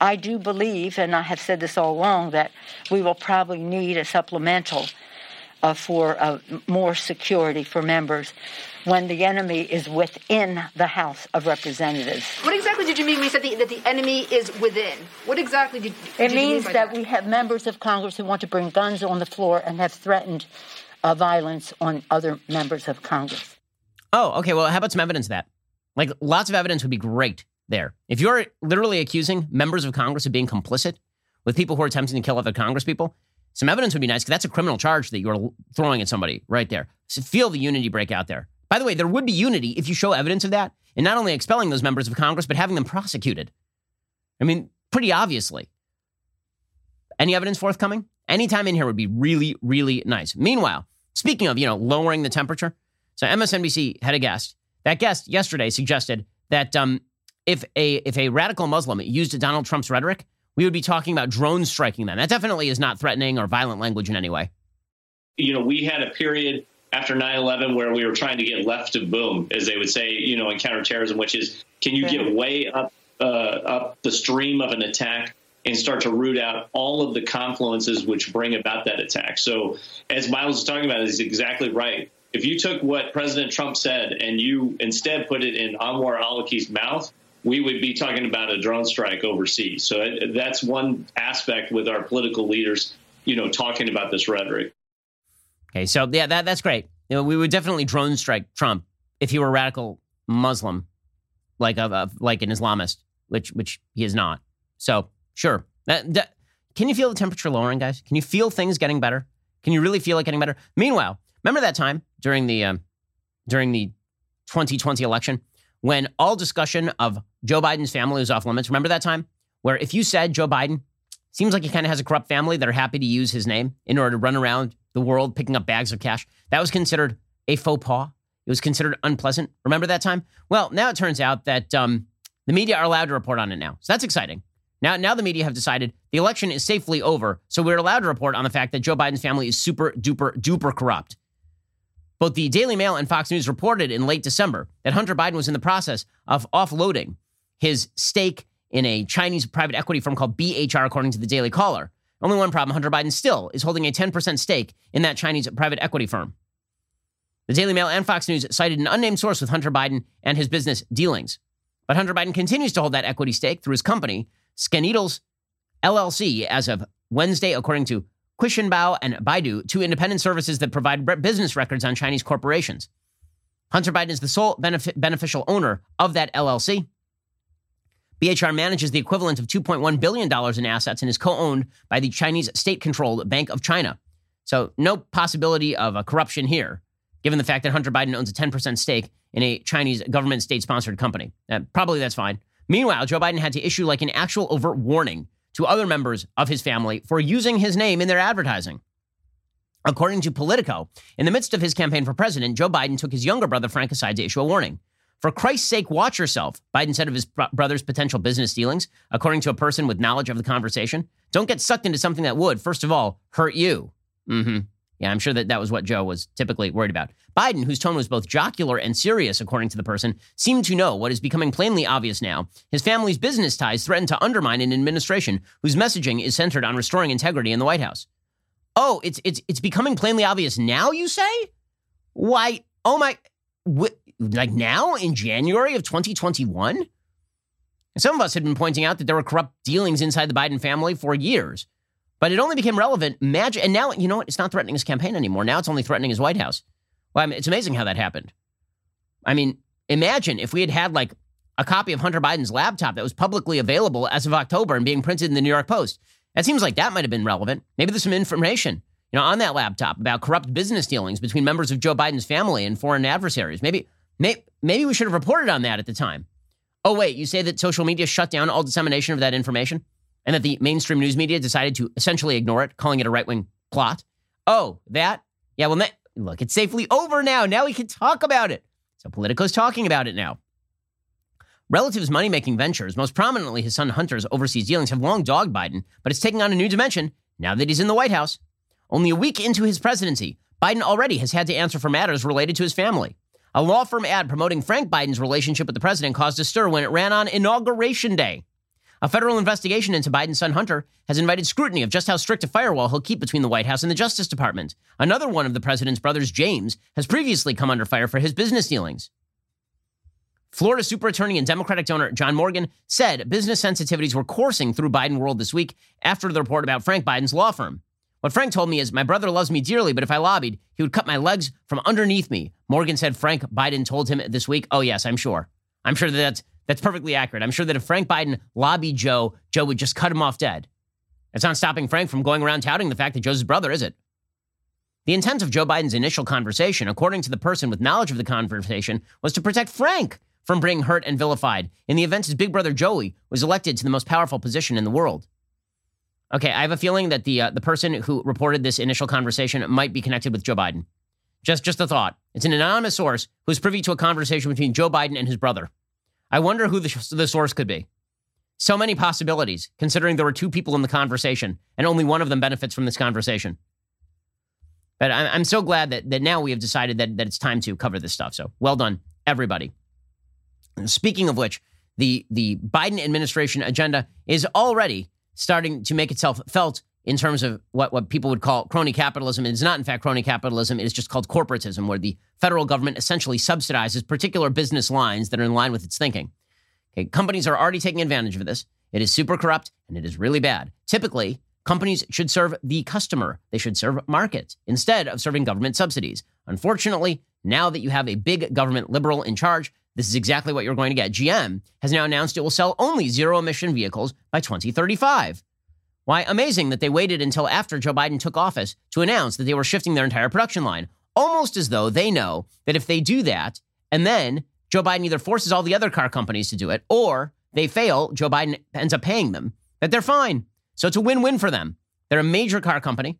I do believe, and I have said this all along, that we will probably need a supplemental uh, for uh, more security for members when the enemy is within the House of Representatives. What exactly did you mean when you said the, that the enemy is within? What exactly did, did it means that, that we have members of Congress who want to bring guns on the floor and have threatened uh, violence on other members of Congress. Oh, okay. Well, how about some evidence of that? Like, lots of evidence would be great there. If you're literally accusing members of Congress of being complicit with people who are attempting to kill other Congress people, some evidence would be nice because that's a criminal charge that you're throwing at somebody right there. So feel the unity break out there. By the way, there would be unity if you show evidence of that and not only expelling those members of Congress, but having them prosecuted. I mean, pretty obviously. Any evidence forthcoming? Anytime in here would be really, really nice. Meanwhile, speaking of, you know, lowering the temperature, so MSNBC had a guest. That guest yesterday suggested that um, if a if a radical Muslim used Donald Trump's rhetoric, we would be talking about drones striking them. That definitely is not threatening or violent language in any way. You know, we had a period after 9-11 where we were trying to get left to boom, as they would say, you know, in counterterrorism, which is can you get way up uh, up the stream of an attack and start to root out all of the confluences which bring about that attack. So as Miles is talking about, is exactly right. If you took what President Trump said and you instead put it in Anwar al-Awlaki's mouth, we would be talking about a drone strike overseas. So that's one aspect with our political leaders, you know, talking about this rhetoric. Okay, so yeah, that that's great. You know, we would definitely drone strike Trump if he were a radical Muslim, like a, like an Islamist, which which he is not. So sure, that, that, can you feel the temperature lowering, guys? Can you feel things getting better? Can you really feel it getting better? Meanwhile, remember that time during the um, during the 2020 election when all discussion of Joe Biden's family was off limits. Remember that time where if you said Joe Biden seems like he kind of has a corrupt family that are happy to use his name in order to run around the world picking up bags of cash, that was considered a faux pas. It was considered unpleasant. Remember that time? Well, now it turns out that um, the media are allowed to report on it now. So that's exciting. Now, now the media have decided the election is safely over, so we're allowed to report on the fact that Joe Biden's family is super duper duper corrupt. Both the Daily Mail and Fox News reported in late December that Hunter Biden was in the process of offloading his stake in a Chinese private equity firm called BHR, according to the Daily Caller. Only one problem Hunter Biden still is holding a 10% stake in that Chinese private equity firm. The Daily Mail and Fox News cited an unnamed source with Hunter Biden and his business dealings. But Hunter Biden continues to hold that equity stake through his company, Skaneateles LLC, as of Wednesday, according to Qianbao and Baidu, two independent services that provide business records on Chinese corporations. Hunter Biden is the sole benefit, beneficial owner of that LLC. BHR manages the equivalent of $2.1 billion in assets and is co owned by the Chinese state controlled Bank of China. So, no possibility of a corruption here, given the fact that Hunter Biden owns a 10% stake in a Chinese government state sponsored company. Uh, probably that's fine. Meanwhile, Joe Biden had to issue like an actual overt warning to other members of his family for using his name in their advertising. According to Politico, in the midst of his campaign for president, Joe Biden took his younger brother Frank aside to issue a warning. For Christ's sake, watch yourself, Biden said of his brother's potential business dealings, according to a person with knowledge of the conversation. Don't get sucked into something that would, first of all, hurt you. Mm-hmm. Yeah, I'm sure that that was what Joe was typically worried about. Biden, whose tone was both jocular and serious, according to the person, seemed to know what is becoming plainly obvious now. His family's business ties threaten to undermine an administration whose messaging is centered on restoring integrity in the White House. Oh, it's it's it's becoming plainly obvious now, you say? Why? Oh my wh- like now in January of 2021? And Some of us had been pointing out that there were corrupt dealings inside the Biden family for years. But it only became relevant. Imagine, and now you know what? It's not threatening his campaign anymore. Now it's only threatening his White House. Well, I mean, it's amazing how that happened. I mean, imagine if we had had like a copy of Hunter Biden's laptop that was publicly available as of October and being printed in the New York Post. That seems like that might have been relevant. Maybe there's some information, you know, on that laptop about corrupt business dealings between members of Joe Biden's family and foreign adversaries. Maybe, maybe, we should have reported on that at the time. Oh wait, you say that social media shut down all dissemination of that information? and that the mainstream news media decided to essentially ignore it, calling it a right wing plot. Oh, that? Yeah, well, look, it's safely over now. Now we can talk about it. So Politico's talking about it now. Relative's money making ventures, most prominently his son Hunter's overseas dealings, have long dogged Biden, but it's taking on a new dimension now that he's in the White House. Only a week into his presidency, Biden already has had to answer for matters related to his family. A law firm ad promoting Frank Biden's relationship with the president caused a stir when it ran on Inauguration Day. A federal investigation into Biden's son Hunter has invited scrutiny of just how strict a firewall he'll keep between the White House and the Justice Department. Another one of the president's brothers, James, has previously come under fire for his business dealings. Florida super attorney and Democratic donor John Morgan said business sensitivities were coursing through Biden world this week after the report about Frank Biden's law firm. What Frank told me is, my brother loves me dearly, but if I lobbied, he would cut my legs from underneath me. Morgan said Frank Biden told him this week. Oh, yes, I'm sure. I'm sure that that's that's perfectly accurate. I'm sure that if Frank Biden lobbied Joe, Joe would just cut him off dead. It's not stopping Frank from going around touting the fact that Joe's brother, is it? The intent of Joe Biden's initial conversation, according to the person with knowledge of the conversation, was to protect Frank from being hurt and vilified in the event his big brother Joey was elected to the most powerful position in the world. Okay, I have a feeling that the uh, the person who reported this initial conversation might be connected with Joe Biden. Just just a thought. It's an anonymous source who's privy to a conversation between Joe Biden and his brother. I wonder who the, the source could be. So many possibilities, considering there were two people in the conversation and only one of them benefits from this conversation. But I'm, I'm so glad that, that now we have decided that, that it's time to cover this stuff. So well done, everybody. Speaking of which, the, the Biden administration agenda is already starting to make itself felt in terms of what, what people would call crony capitalism. It is not, in fact, crony capitalism. It is just called corporatism, where the federal government essentially subsidizes particular business lines that are in line with its thinking. Okay, companies are already taking advantage of this. It is super corrupt and it is really bad. Typically, companies should serve the customer, they should serve markets instead of serving government subsidies. Unfortunately, now that you have a big government liberal in charge, this is exactly what you're going to get. GM has now announced it will sell only zero emission vehicles by 2035. Why, amazing that they waited until after Joe Biden took office to announce that they were shifting their entire production line, almost as though they know that if they do that, and then Joe Biden either forces all the other car companies to do it, or they fail, Joe Biden ends up paying them, that they're fine. So it's a win win for them. They're a major car company.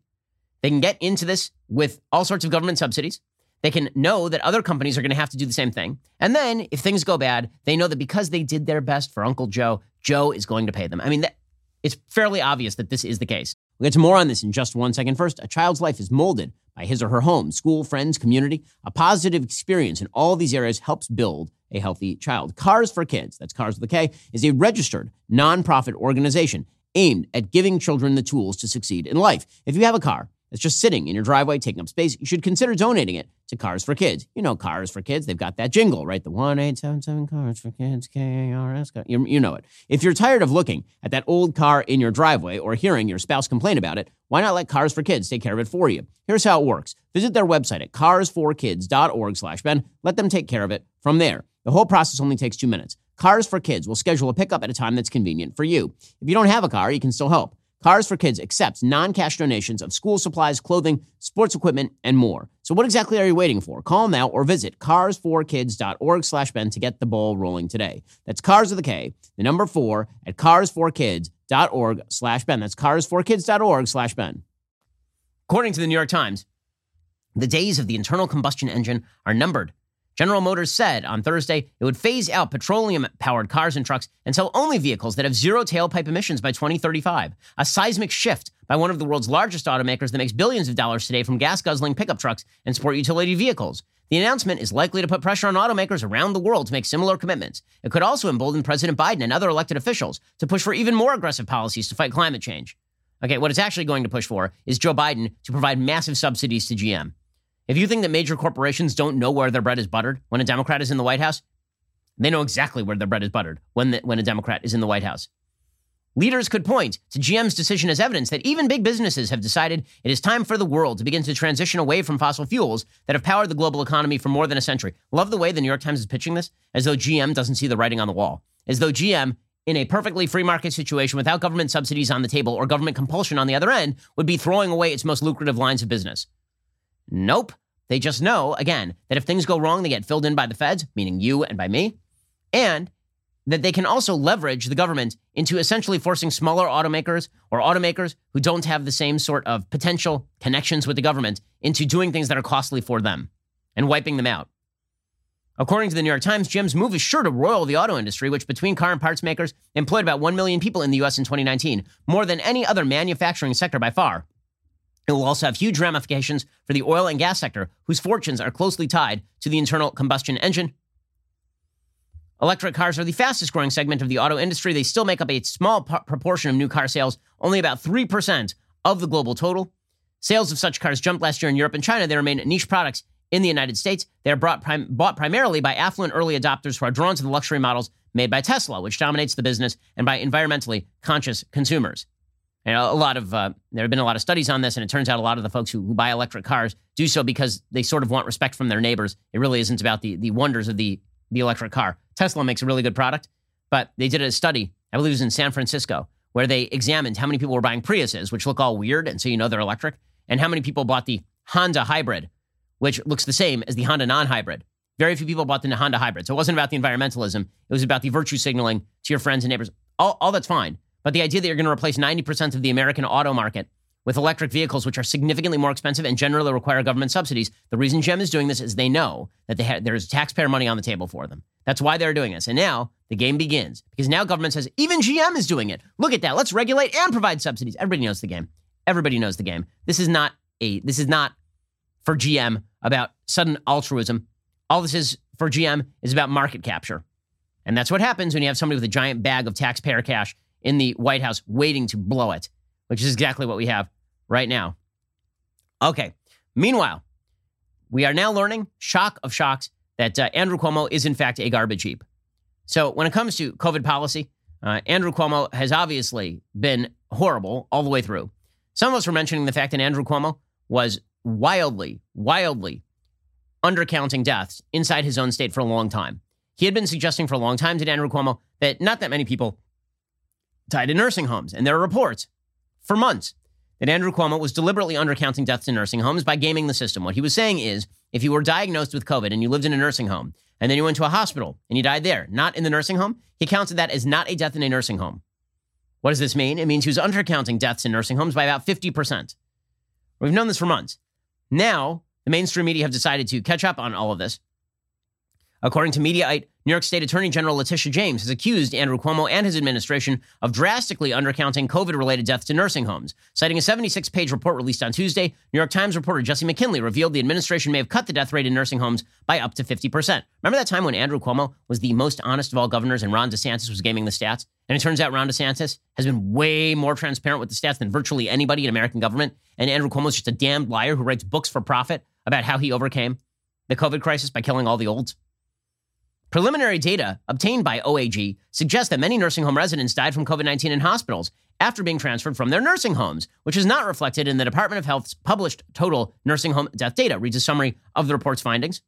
They can get into this with all sorts of government subsidies. They can know that other companies are going to have to do the same thing. And then if things go bad, they know that because they did their best for Uncle Joe, Joe is going to pay them. I mean, that, it's fairly obvious that this is the case. We'll get to more on this in just one second. First, a child's life is molded by his or her home, school, friends, community. A positive experience in all these areas helps build a healthy child. Cars for Kids, that's Cars with a K, is a registered nonprofit organization aimed at giving children the tools to succeed in life. If you have a car, that's just sitting in your driveway taking up space, you should consider donating it to Cars for Kids. You know, Cars for Kids, they've got that jingle, right? The 1877 Cars for Kids, K A R S. You, you know it. If you're tired of looking at that old car in your driveway or hearing your spouse complain about it, why not let Cars for Kids take care of it for you? Here's how it works. Visit their website at carsforkids.org slash Ben. Let them take care of it from there. The whole process only takes two minutes. Cars for Kids will schedule a pickup at a time that's convenient for you. If you don't have a car, you can still help. Cars for Kids accepts non-cash donations of school supplies, clothing, sports equipment, and more. So what exactly are you waiting for? Call now or visit carsforkids.org slash Ben to get the ball rolling today. That's Cars with a K, the number four, at carsforkids.org slash Ben. That's carsforkids.org slash Ben. According to the New York Times, the days of the internal combustion engine are numbered. General Motors said on Thursday it would phase out petroleum powered cars and trucks and sell only vehicles that have zero tailpipe emissions by 2035, a seismic shift by one of the world's largest automakers that makes billions of dollars today from gas guzzling pickup trucks and sport utility vehicles. The announcement is likely to put pressure on automakers around the world to make similar commitments. It could also embolden President Biden and other elected officials to push for even more aggressive policies to fight climate change. Okay, what it's actually going to push for is Joe Biden to provide massive subsidies to GM. If you think that major corporations don't know where their bread is buttered when a Democrat is in the White House, they know exactly where their bread is buttered when, the, when a Democrat is in the White House. Leaders could point to GM's decision as evidence that even big businesses have decided it is time for the world to begin to transition away from fossil fuels that have powered the global economy for more than a century. Love the way the New York Times is pitching this, as though GM doesn't see the writing on the wall, as though GM, in a perfectly free market situation without government subsidies on the table or government compulsion on the other end, would be throwing away its most lucrative lines of business. Nope. They just know, again, that if things go wrong, they get filled in by the feds, meaning you and by me, and that they can also leverage the government into essentially forcing smaller automakers or automakers who don't have the same sort of potential connections with the government into doing things that are costly for them and wiping them out. According to the New York Times, GM's move is sure to roil the auto industry, which between car and parts makers employed about 1 million people in the US in 2019, more than any other manufacturing sector by far. It will also have huge ramifications for the oil and gas sector, whose fortunes are closely tied to the internal combustion engine. Electric cars are the fastest growing segment of the auto industry. They still make up a small p- proportion of new car sales, only about 3% of the global total. Sales of such cars jumped last year in Europe and China. They remain niche products in the United States. They are prim- bought primarily by affluent early adopters who are drawn to the luxury models made by Tesla, which dominates the business, and by environmentally conscious consumers. And a lot of uh, there have been a lot of studies on this, and it turns out a lot of the folks who, who, buy electric cars do so because they sort of want respect from their neighbors. It really isn't about the the wonders of the the electric car. Tesla makes a really good product, but they did a study, I believe it was in San Francisco, where they examined how many people were buying Priuses, which look all weird, and so you know they're electric, and how many people bought the Honda Hybrid, which looks the same as the Honda non-hybrid. Very few people bought the Honda Hybrid, so it wasn't about the environmentalism. It was about the virtue signaling to your friends and neighbors. All, all that's fine. But the idea that you're going to replace 90% of the American auto market with electric vehicles, which are significantly more expensive and generally require government subsidies, the reason GM is doing this is they know that they ha- there's taxpayer money on the table for them. That's why they're doing this. And now the game begins because now government says even GM is doing it. Look at that. Let's regulate and provide subsidies. Everybody knows the game. Everybody knows the game. This is not a this is not for GM about sudden altruism. All this is for GM is about market capture. And that's what happens when you have somebody with a giant bag of taxpayer cash in the White House waiting to blow it, which is exactly what we have right now. Okay. Meanwhile, we are now learning, shock of shocks, that uh, Andrew Cuomo is in fact a garbage heap. So when it comes to COVID policy, uh, Andrew Cuomo has obviously been horrible all the way through. Some of us were mentioning the fact that Andrew Cuomo was wildly, wildly undercounting deaths inside his own state for a long time. He had been suggesting for a long time to Andrew Cuomo that not that many people died in nursing homes. And there are reports for months that Andrew Cuomo was deliberately undercounting deaths in nursing homes by gaming the system. What he was saying is if you were diagnosed with COVID and you lived in a nursing home, and then you went to a hospital and you died there, not in the nursing home, he counted that as not a death in a nursing home. What does this mean? It means he was undercounting deaths in nursing homes by about 50%. We've known this for months. Now, the mainstream media have decided to catch up on all of this. According to Mediaite, New York State Attorney General Letitia James has accused Andrew Cuomo and his administration of drastically undercounting COVID related deaths to nursing homes. Citing a 76 page report released on Tuesday, New York Times reporter Jesse McKinley revealed the administration may have cut the death rate in nursing homes by up to 50%. Remember that time when Andrew Cuomo was the most honest of all governors and Ron DeSantis was gaming the stats? And it turns out Ron DeSantis has been way more transparent with the stats than virtually anybody in American government. And Andrew Cuomo is just a damned liar who writes books for profit about how he overcame the COVID crisis by killing all the olds. Preliminary data obtained by OAG suggests that many nursing home residents died from COVID 19 in hospitals after being transferred from their nursing homes, which is not reflected in the Department of Health's published total nursing home death data, reads a summary of the report's findings.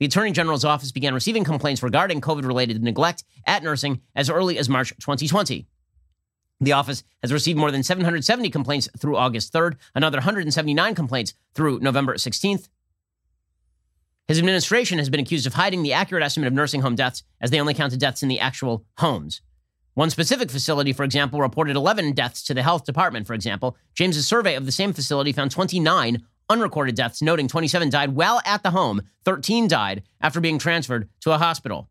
The Attorney General's office began receiving complaints regarding COVID related neglect at nursing as early as March 2020. The office has received more than 770 complaints through August 3rd, another 179 complaints through November 16th. His administration has been accused of hiding the accurate estimate of nursing home deaths as they only counted deaths in the actual homes. One specific facility, for example, reported 11 deaths to the health department, for example. James's survey of the same facility found 29 unrecorded deaths, noting 27 died well at the home, 13 died after being transferred to a hospital.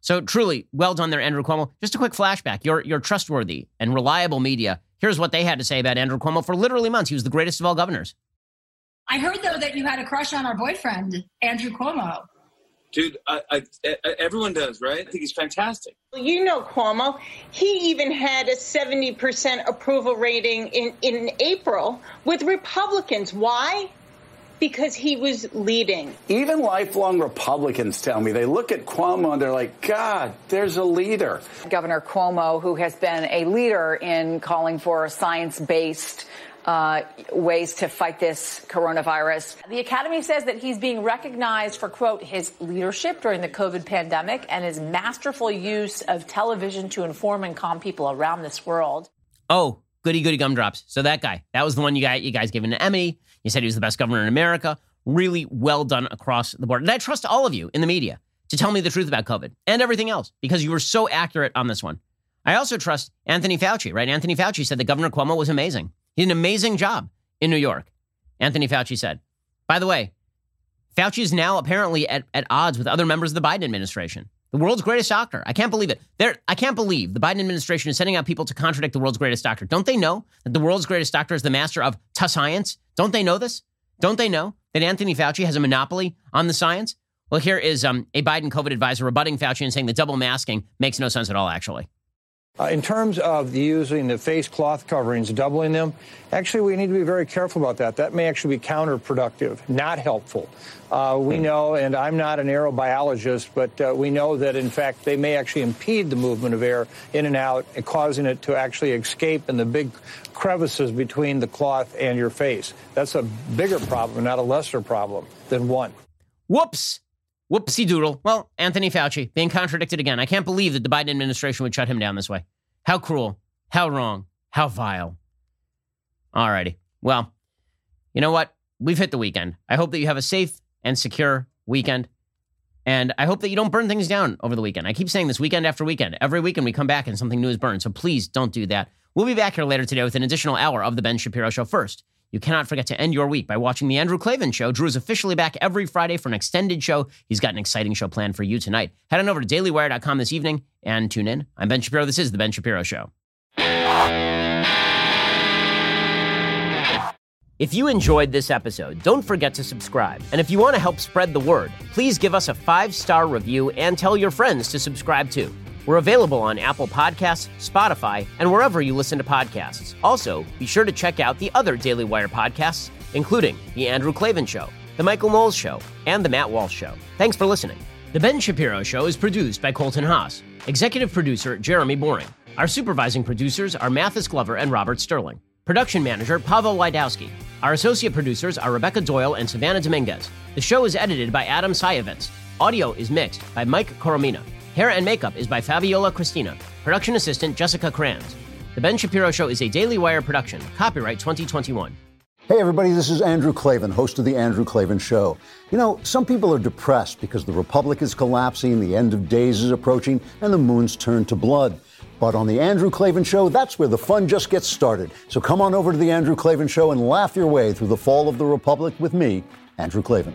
So truly, well done there, Andrew Cuomo. Just a quick flashback. Your, your trustworthy and reliable media. Here's what they had to say about Andrew Cuomo for literally months. He was the greatest of all governors. I heard though that you had a crush on our boyfriend, Andrew Cuomo. Dude, I, I, I, everyone does, right? I think he's fantastic. You know Cuomo. He even had a 70% approval rating in, in April with Republicans. Why? Because he was leading. Even lifelong Republicans tell me they look at Cuomo and they're like, God, there's a leader. Governor Cuomo, who has been a leader in calling for science based uh, ways to fight this coronavirus. The Academy says that he's being recognized for, quote, his leadership during the COVID pandemic and his masterful use of television to inform and calm people around this world. Oh, goody goody gumdrops. So that guy, that was the one you got. You guys gave an Emmy. You said he was the best governor in America. Really well done across the board. And I trust all of you in the media to tell me the truth about COVID and everything else because you were so accurate on this one. I also trust Anthony Fauci, right? Anthony Fauci said that Governor Cuomo was amazing. He did an amazing job in New York, Anthony Fauci said. By the way, Fauci is now apparently at, at odds with other members of the Biden administration. The world's greatest doctor. I can't believe it. They're, I can't believe the Biden administration is sending out people to contradict the world's greatest doctor. Don't they know that the world's greatest doctor is the master of ta science? Don't they know this? Don't they know that Anthony Fauci has a monopoly on the science? Well, here is um, a Biden COVID advisor rebutting Fauci and saying that double masking makes no sense at all, actually. Uh, in terms of using the face cloth coverings, doubling them, actually, we need to be very careful about that. That may actually be counterproductive, not helpful. Uh, we hmm. know, and I'm not an aerobiologist, but uh, we know that in fact they may actually impede the movement of air in and out, causing it to actually escape in the big crevices between the cloth and your face. That's a bigger problem, not a lesser problem than one. Whoops. Whoopsie doodle. Well, Anthony Fauci being contradicted again. I can't believe that the Biden administration would shut him down this way. How cruel. How wrong. How vile. All righty. Well, you know what? We've hit the weekend. I hope that you have a safe and secure weekend. And I hope that you don't burn things down over the weekend. I keep saying this weekend after weekend. Every weekend we come back and something new is burned. So please don't do that. We'll be back here later today with an additional hour of The Ben Shapiro Show. First, you cannot forget to end your week by watching The Andrew Klavan Show. Drew is officially back every Friday for an extended show. He's got an exciting show planned for you tonight. Head on over to dailywire.com this evening and tune in. I'm Ben Shapiro. This is The Ben Shapiro Show. If you enjoyed this episode, don't forget to subscribe. And if you want to help spread the word, please give us a five star review and tell your friends to subscribe too. We're available on Apple Podcasts, Spotify, and wherever you listen to podcasts. Also, be sure to check out the other Daily Wire podcasts, including The Andrew Klavan Show, The Michael Knowles Show, and The Matt Walsh Show. Thanks for listening. The Ben Shapiro Show is produced by Colton Haas, executive producer Jeremy Boring. Our supervising producers are Mathis Glover and Robert Sterling. Production manager Pavel Wydowski. Our associate producers are Rebecca Doyle and Savannah Dominguez. The show is edited by Adam Sayevitz. Audio is mixed by Mike Coromina. Hair and makeup is by Fabiola Cristina. Production assistant Jessica Kranz. The Ben Shapiro Show is a Daily Wire production. Copyright 2021. Hey, everybody, this is Andrew Klavan, host of The Andrew Klavan Show. You know, some people are depressed because the Republic is collapsing, the end of days is approaching, and the moon's turned to blood. But on The Andrew Klavan Show, that's where the fun just gets started. So come on over to The Andrew Klavan Show and laugh your way through the fall of the Republic with me, Andrew Klavan.